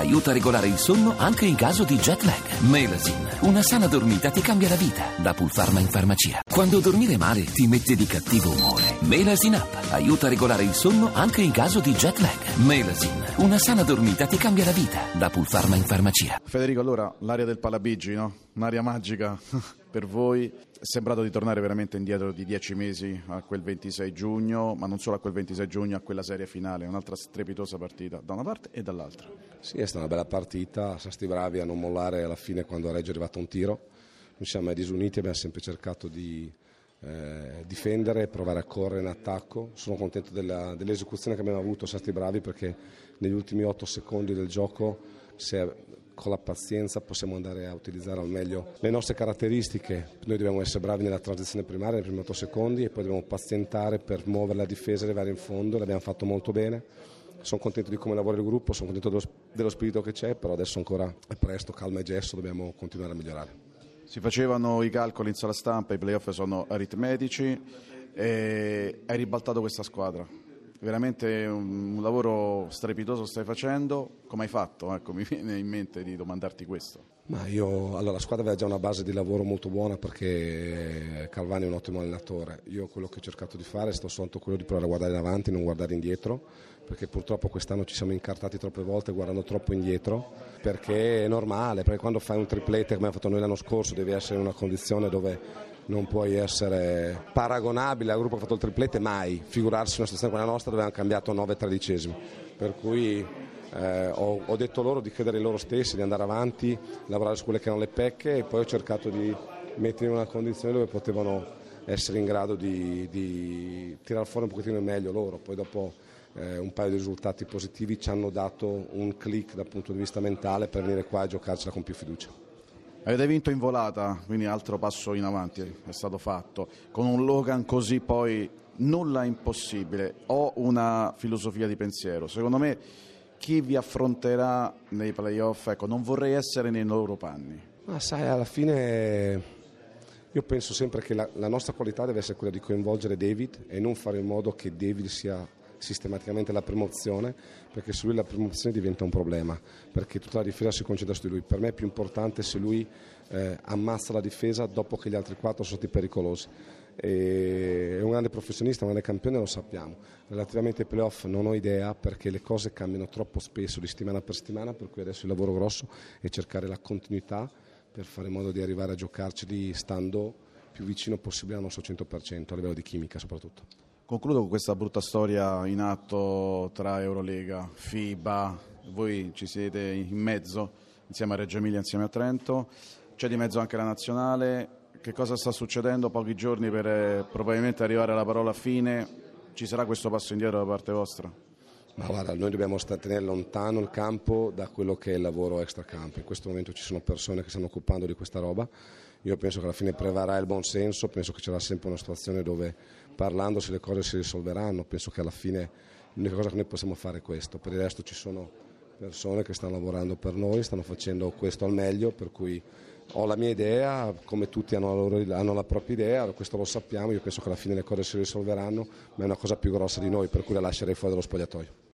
aiuta a regolare il sonno anche in caso di jet lag. Melasin, una sana dormita ti cambia la vita. Da Pulpharma in farmacia. Quando dormire male ti mette di cattivo umore. Melasin Up aiuta a regolare il sonno anche in caso di jet lag. Melasin, una sana dormita ti cambia la vita. Da Pulpharma in farmacia. Federico, allora l'area del Palabigi, no? Un'area magica per voi. È sembrato di tornare veramente indietro di dieci mesi a quel 26 giugno, ma non solo a quel 26 giugno, a quella serie finale, un'altra strepitosa partita da una parte e dall'altra. Sì, è stata una bella partita, siamo stati bravi a non mollare alla fine quando a Reggio è arrivato un tiro. Noi siamo mai disuniti, abbiamo sempre cercato di eh, difendere, provare a correre in attacco. Sono contento della, dell'esecuzione che abbiamo avuto, siamo stati bravi perché negli ultimi 8 secondi del gioco se con la pazienza possiamo andare a utilizzare al meglio le nostre caratteristiche. Noi dobbiamo essere bravi nella transizione primaria nei primi 8 secondi e poi dobbiamo pazientare per muovere la difesa e arrivare in fondo, l'abbiamo fatto molto bene. Sono contento di come lavora il gruppo, sono contento dello, dello spirito che c'è, però adesso ancora è presto, calma e gesso, dobbiamo continuare a migliorare. Si facevano i calcoli in sala stampa, i playoff sono aritmetici hai ribaltato questa squadra veramente un, un, lavoro strepitoso stai facendo, come hai fatto? Ecco, mi viene in mente di domandarti questo. Ma io, allora, la squadra aveva già una base di lavoro molto buona perché Calvani è un ottimo allenatore. Io quello che ho cercato di fare è stato soltanto quello di provare a guardare in avanti, non guardare indietro, perché purtroppo quest'anno ci siamo incartati troppe volte guardando troppo indietro, perché è normale, perché quando fai un triplete come abbiamo fatto noi l'anno scorso devi essere in una condizione dove non puoi essere paragonabile al gruppo che ha fatto il triplete mai, figurarsi una situazione come la nostra dove hanno cambiato 9 tredicesimi, per cui eh, ho, ho, detto loro di credere in loro stessi, di andare avanti, lavorare su quelle che erano le pecche e poi ho cercato di mettere in una condizione dove potevano essere in grado di, di tirare fuori un pochettino meglio loro, poi dopo eh, un paio di risultati positivi ci hanno dato un click dal punto di vista mentale per venire qua e giocarcela con più fiducia. Avete vinto in volata, quindi altro passo in avanti è stato fatto. Con un Logan così poi nulla è impossibile. Ho una filosofia di pensiero. Secondo me chi vi affronterà nei playoff, ecco, non vorrei essere nei loro panni. Ma sai, alla fine io penso sempre che la, la nostra qualità deve essere quella di coinvolgere David e non fare in modo che David sia sistematicamente la promozione perché su lui la promozione diventa un problema perché tutta la difesa si concentra su di lui per me è più importante se lui eh, ammazza la difesa dopo che gli altri quattro sono stati pericolosi e è un grande professionista, un grande campione, lo sappiamo. Relativamente ai playoff non ho idea perché le cose cambiano troppo spesso di settimana per settimana, per cui adesso il lavoro grosso è cercare la continuità per fare in modo di arrivare a giocarceli stando più vicino possibile al nostro 100%, a livello di chimica soprattutto. Concludo con questa brutta storia in atto tra Eurolega, FIBA, voi ci siete in mezzo insieme a Reggio Emilia, insieme a Trento, c'è di mezzo anche la nazionale, che cosa sta succedendo? Pochi giorni per eh, probabilmente arrivare alla parola fine, ci sarà questo passo indietro da parte vostra? Ma guarda, noi dobbiamo tenere lontano il campo da quello che è il lavoro extracampo. In questo momento ci sono persone che stanno occupando di questa roba. Io penso che alla fine prevarrà il buon senso, penso che ci sarà sempre una situazione dove parlandosi le cose si risolveranno. Penso che alla fine l'unica cosa che noi possiamo fare è questo. Per il resto ci sono persone che stanno lavorando per noi, stanno facendo questo al meglio, per cui ho la mia idea, come tutti hanno la, loro, hanno la, propria idea, questo lo sappiamo, io penso che alla fine le cose si risolveranno, ma è una cosa più grossa di noi, per cui la lascerei fuori dallo spogliatoio.